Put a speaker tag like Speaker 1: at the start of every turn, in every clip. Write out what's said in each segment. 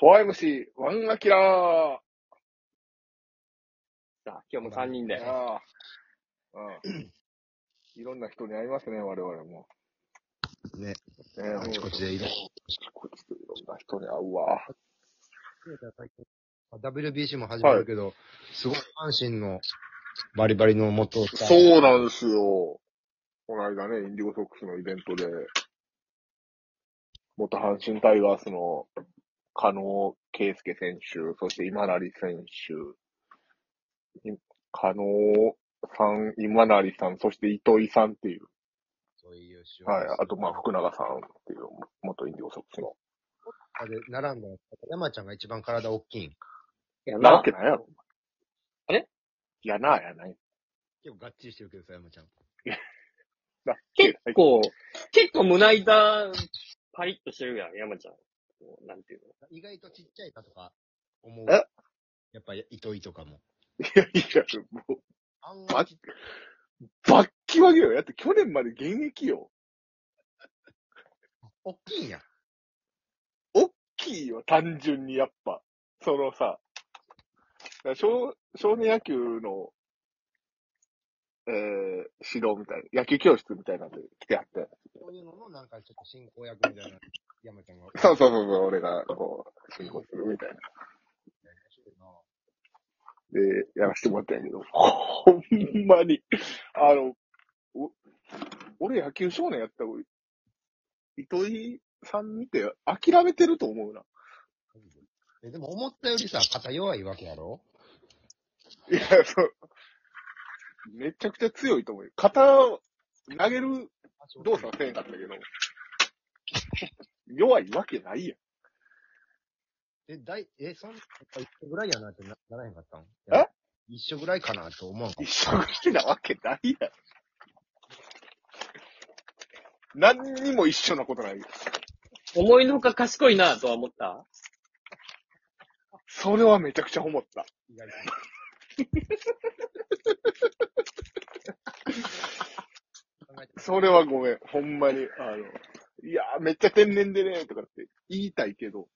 Speaker 1: 4MC、ワンアキラー
Speaker 2: さあ、今日も3人で。
Speaker 1: ああ。うん。いろんな人に会いますね、我々も。
Speaker 3: ね。
Speaker 1: ね
Speaker 3: あちこちでいろ
Speaker 1: あちこちでいろんな人に会うわ。
Speaker 3: WBC も始まるけど、すごい阪神のバリバリの元さ
Speaker 1: そうなんですよ。この間ね、インディゴソックスのイベントで、元阪神タイガースの加納圭介選手、そして今成選手、い加納さん、今成さん、そして糸井さんっていう、
Speaker 3: そういう手
Speaker 1: はい、あとまあ福永さんっていう元インディゴソックスの。
Speaker 3: あで、並んだ山ちゃんが一番体大きいん。
Speaker 2: いや
Speaker 1: なわ
Speaker 2: な
Speaker 1: けないやろ。
Speaker 2: あれ？
Speaker 1: いやな、やない。
Speaker 3: 結構がっちりしてるけどさ、山ちゃん。
Speaker 1: な
Speaker 2: 結構、結構胸板、パリッとしてるやん、山ちゃん。こうなんていうの？
Speaker 3: 意外とちっちゃいかとか思う。
Speaker 1: え？
Speaker 3: やっぱ糸井とかも。
Speaker 1: いやいや、もう、
Speaker 3: 案
Speaker 1: バ
Speaker 3: 外
Speaker 1: ッバッキバキよ。だって去年まで現役よ。
Speaker 3: 大きいんや。
Speaker 1: 大きいよ、単純にやっぱ。そのさ、少少年野球の、えー、指導みたいな、野球教室みたいなんで来てやって。
Speaker 3: そういうののなんかちょっと進行役みたいな山ちゃんが。
Speaker 1: そうそうそうそう、俺がこう、進行するみたいな。で、やらせてもらったんやけど、ほんまに、あの、お俺野球少年やったら、糸井さん見て諦めてると思うな。
Speaker 3: えでも思ったよりさ、肩弱いわけやろ？
Speaker 1: いや、そう。めちゃくちゃ強いと思うよ。肩を投げる動作はせんかったけど、弱いわけないやん。
Speaker 3: え、だい、え、そん、やっぱ一緒ぐらいやなってなならへんかったん？
Speaker 1: え？
Speaker 3: 一緒ぐらいかなと思わんかっ
Speaker 1: 一緒ぐらいなわけないやん。何にも一緒なことないよ。
Speaker 2: 思いのほか賢いなとは思った？
Speaker 1: それはめちゃくちゃ思った。
Speaker 3: た。意 外
Speaker 1: それはごめん。ほんまに。あの、いやーめっちゃ天然でね、とかって言いたいけど、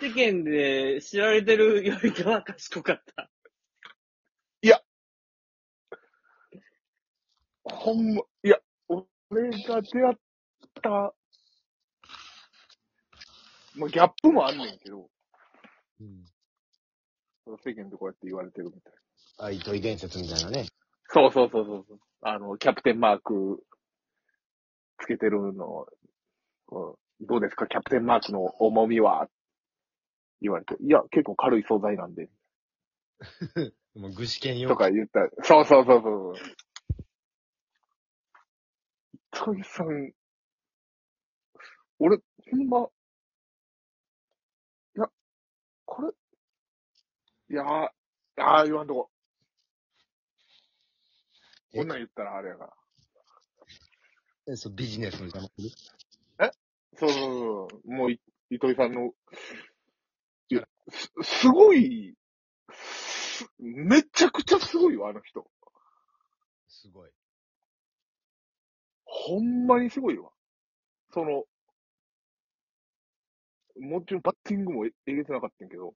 Speaker 2: 世間で知られてるよりかは賢かった。
Speaker 1: ほんま、いや、俺が出会った、まあ、ギャップもあんねんけど、
Speaker 3: うん。
Speaker 1: 世間でこうやって言われてるみたいな。
Speaker 3: あ、糸井伝説みたいなね。
Speaker 1: そうそうそうそうそう。あの、キャプテンマークつけてるの、うんどうですか？キャプテンマークの重みは？言われて、いや、結構軽い素材なんで、
Speaker 3: もう具志堅用
Speaker 1: とか言ったら、そうそうそうそう。糸井さん、俺、ほんま、いや、これ、いやー、あー言わんとこ。
Speaker 3: え
Speaker 1: こんなん言ったらあれやから。
Speaker 3: えそうビジネスの邪魔する？
Speaker 1: そうそうそう。もうい、糸井さんの、いや、す、すごい、すめちゃくちゃすごいよ、あの人。
Speaker 3: すごい。
Speaker 1: ほんまにすごいわ。その、もちろんバッティングもええげつなかったんやけど、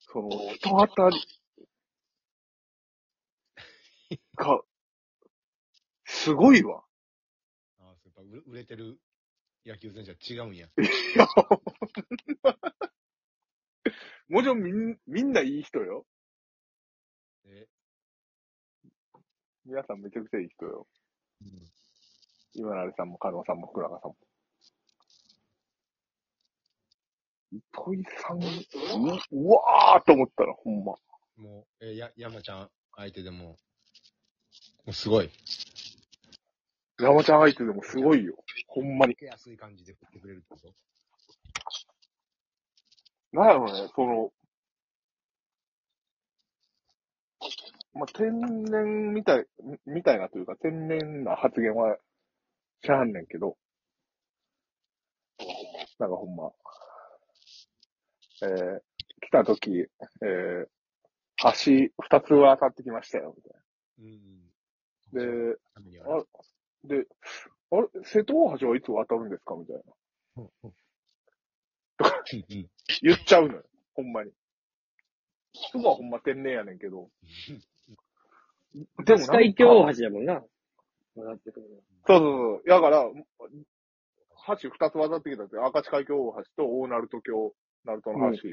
Speaker 1: その、人当たりが、すごいわ。
Speaker 3: あやっぱ売売れてる野球選手は違うんや。
Speaker 1: いや、ほんまもちろんみんみんないい人よ。
Speaker 3: え、
Speaker 1: 皆さんめちゃくちゃいい人よ。
Speaker 3: うん。
Speaker 1: 今成さんも加納さんも福永さんも。糸井さん、ううわーと思ったら、ほんま。
Speaker 3: もう、え、や、山ちゃん相手でも、すごい。
Speaker 1: 山ちゃん相手でもすごいよ。ほんまに。
Speaker 3: 受けやすい感じで振ってくれるってこと？
Speaker 1: なんやろね、その、まあ、天然みたい、みみたいなというか、天然な発言はしゃあんねんけど、なんかほんま、えー、来た時、えー、橋二つは当たってきましたよ、みたい
Speaker 3: うん。
Speaker 1: な。で、あで、あれ、瀬戸大橋はいつ渡るんですか？みたいな。
Speaker 3: うん
Speaker 1: 言っちゃうのよ。ほんまに。そこはほんま天然やねんけど。でも
Speaker 2: 最強大橋だもんな。
Speaker 1: そうそうそう。だから、橋二つ渡ってきたって、明石海峡大橋と大鳴門橋、鳴門の橋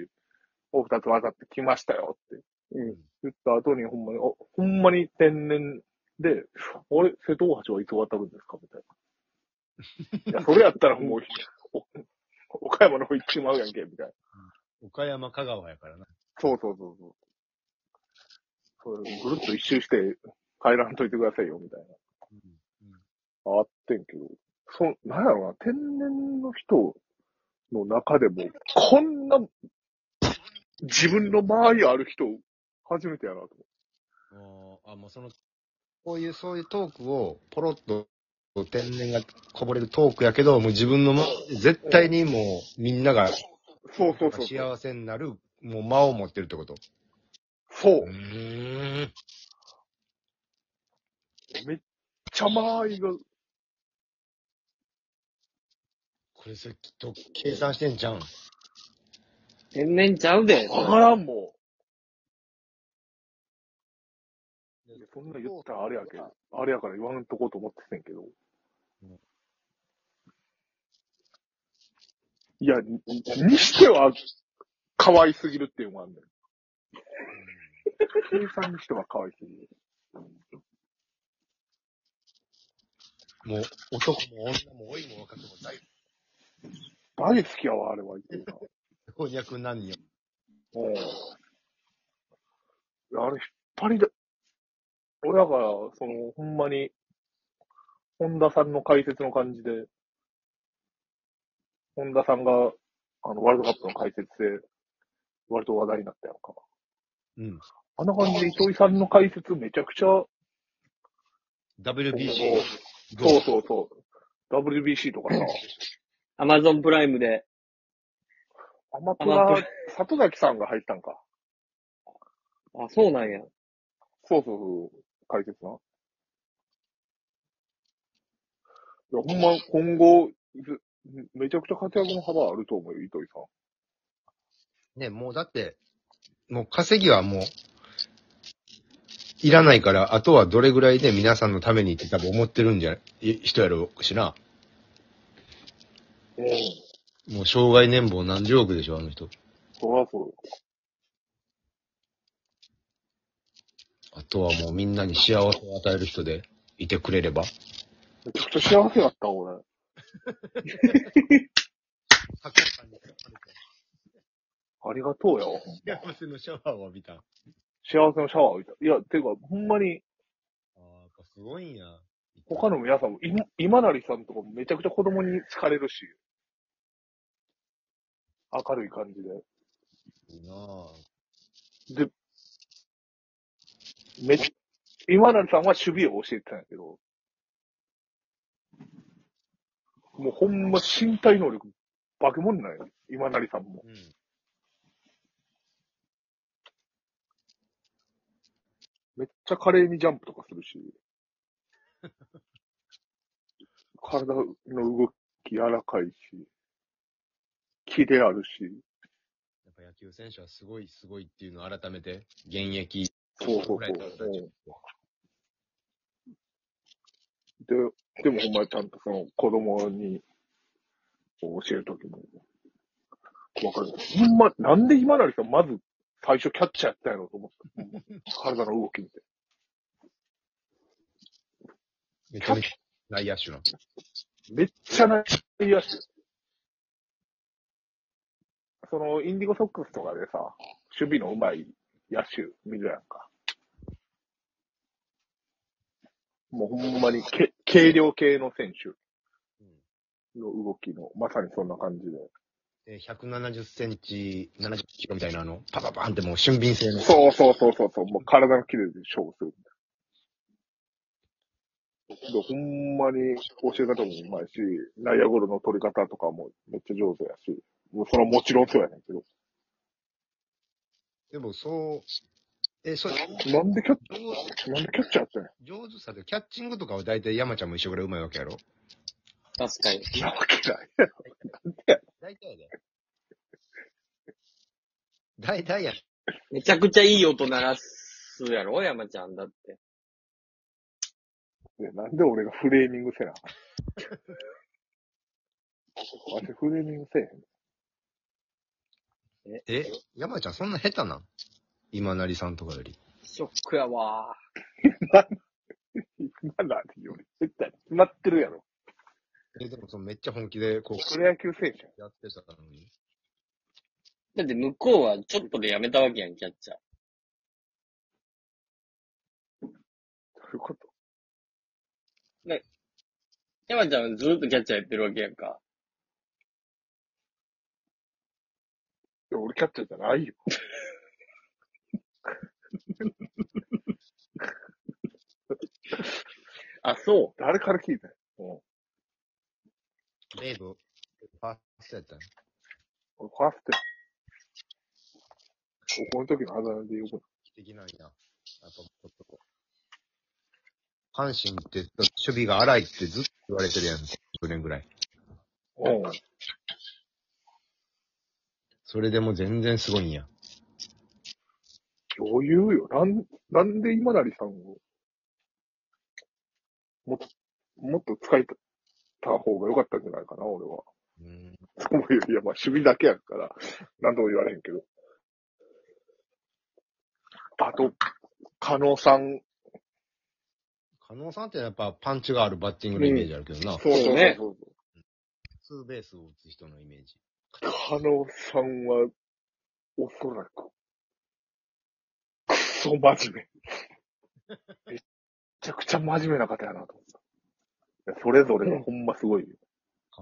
Speaker 1: を二つ渡ってきましたよって
Speaker 2: うん。
Speaker 1: 言った後に、ほんまに、おほんまに天然で、あれ、瀬戸大橋はいつ渡るんですか？みたいな。いや、それやったらもう、お岡山の方行っちまうやんけ、みたいな。
Speaker 3: 岡山、香川やからな。
Speaker 1: そうそうそうそう。それぐるっと一周して帰らんといてくださいよ、みたいな。あってんけど、そ、なんやろな、天然の人の中でも、こんな、自分の周りある人、初めてやなと思
Speaker 3: あーあ、もうその、こういう、そういうトークを、ポロッと、天然がこぼれるトークやけど、もう自分の、ま、絶対にもう、みんなが
Speaker 1: う。そうそうそう。
Speaker 3: 幸せになる、もう間を持ってるってこと？
Speaker 1: そう
Speaker 3: う。ーん。
Speaker 1: めっちゃ周りが、
Speaker 3: これそれきっと計算してんじゃん。
Speaker 2: 天然ちゃうで。
Speaker 1: わからんもん。そんな言ったらあれやけど、あれやから言わんとこうと思っててんけど。いや、ににしては、可愛すぎるっていうのがあんねん。計算にしては可愛すぎる。
Speaker 3: もう、男も女も老いも若くも大
Speaker 1: 大好きやわ、あれは。言ってた
Speaker 3: 老若男女。
Speaker 1: うん。あれ、引っ張りだ、俺だから、その、ほんまに、本田さんの解説の感じで、本田さんが、あの、ワールドカップの解説で、割と話題になったやんか。
Speaker 3: うん。
Speaker 1: あんな感じで糸井さんの解説めちゃくちゃ、
Speaker 3: WBC。
Speaker 1: そうそうそう。WBC とかさ、
Speaker 2: アマゾンプライムで。アマプラ
Speaker 1: 里崎さんが入ったんか。
Speaker 2: あ、そうなんや。
Speaker 1: そうそうそう、解説な。いや、ほんま、今後、ずめちゃくちゃ活躍の幅あると思うよ、糸井さん。
Speaker 3: ね、もうだって、もう稼ぎはもう、いらないから、あとはどれぐらいで皆さんのためにって多分思ってるんじゃ、い人やろうしな。
Speaker 1: うん。
Speaker 3: もう障害年俸何十億でしょ、あの人。
Speaker 1: そりゃそうよ。
Speaker 3: あとはもうみんなに幸せを与える人でいてくれれば。
Speaker 1: めちゃくちゃ幸せだった、俺。ありがとうよ。
Speaker 3: 幸せのシャワーを浴びた。あ
Speaker 1: 幸せのシャワーを浴びた。いや、てか、ほんまに、
Speaker 3: あ、やっぱすごいんや。
Speaker 1: 他の皆さんも、い今成さんとかもめちゃくちゃ子供に好かれるし、明るい感じで。
Speaker 3: いいなぁ。
Speaker 1: で、めっ今成さんは守備を教えてたんやけど、もうほんま身体能力、化け物なんよ。今成さんも。
Speaker 3: うん。
Speaker 1: めっちゃ華麗にジャンプとかするし、体の動き柔らかいし、キレあるし、
Speaker 3: やっぱ野球選手はすごいすごいっていうのを改めて、現役
Speaker 1: そうそう
Speaker 3: ぐらいの人たち
Speaker 1: で、でもほんまにちゃんとその子供に教えるときも、わかる。ほんま、なんで今成さんまず最初キャッチャーやったんやろうと思った。体の動き見て。
Speaker 3: めちゃめちゃ内野手な。
Speaker 1: めっちゃ内野手。その、インディゴソックスとかでさ、守備の上手い野手見るやんか。もうほんまにけ軽量系の選手の動きの、まさにそんな感じで。
Speaker 3: で、170センチ、70キロみたいなの、パパパンってもう俊敏性の。
Speaker 1: そうそうそうそうそう、もう体のキレで勝負する。でほんまに教え方もうまいし、内野ゴロの取り方とかもめっちゃ上手やし、もうそれはもちろんそうやねんけど。
Speaker 3: でもそう、え、それ、
Speaker 1: なんでキャッチ、なんでキャッチャーやったん？や
Speaker 3: 上手さで、キャッチングとかは大体山ちゃんも一緒ぐらいうまいわけやろ？
Speaker 2: 確かに。
Speaker 1: なわけないやろ。なんでや
Speaker 3: 大体やで。大体や。
Speaker 2: めちゃくちゃいい音鳴らすやろ山ちゃんだって。
Speaker 1: ねなんで俺がフレーミングせなあかんわしフレーミングせえへん。
Speaker 3: え山ちゃんそんな下手なん？今成さんとかより。
Speaker 2: ショックやわ
Speaker 1: 今なりより。絶対決まってるやろ。
Speaker 3: え、でもそのめっちゃ本気でこ
Speaker 1: プロ野球選手やん。
Speaker 3: うやってたのに。
Speaker 2: だって向こうはちょっとでやめたわけやん、キャッチャー。
Speaker 1: どういうこと？
Speaker 2: 山ちゃんはずっとキャッチャーやってるわけやんか。
Speaker 1: いや、俺キャッチャーじゃないよ。
Speaker 2: あ、そう。
Speaker 1: 誰から聞いたよ。うん。
Speaker 3: レイド、ファーストやったの
Speaker 1: 俺ファーストや。高校の時のあだ名でよく
Speaker 3: 的なんや。やっぱちょっとこう。阪神って守備が荒いってずっと言われてるやん。10年ぐらい。
Speaker 1: ない。うん。
Speaker 3: それでも全然すごいんや。
Speaker 1: 余裕よ。なん、なんで今成さんを、もっと、もっと使いた方が良かったんじゃないかな、俺は。
Speaker 3: うん。
Speaker 1: そういう、いや、まあ、守備だけやから、なんとも言われへんけど。あと、加納さん。
Speaker 3: 加納さんってやっぱパンチがあるバッティングのイメージあるけどな。
Speaker 1: そうそう
Speaker 2: ね
Speaker 1: そう
Speaker 3: ツーベースを打つ人のイメージ。
Speaker 1: 加納さんは、おそらく、くそ真面目。めちゃくちゃ真面目な方やなと思った。それぞれがほんますごいよ。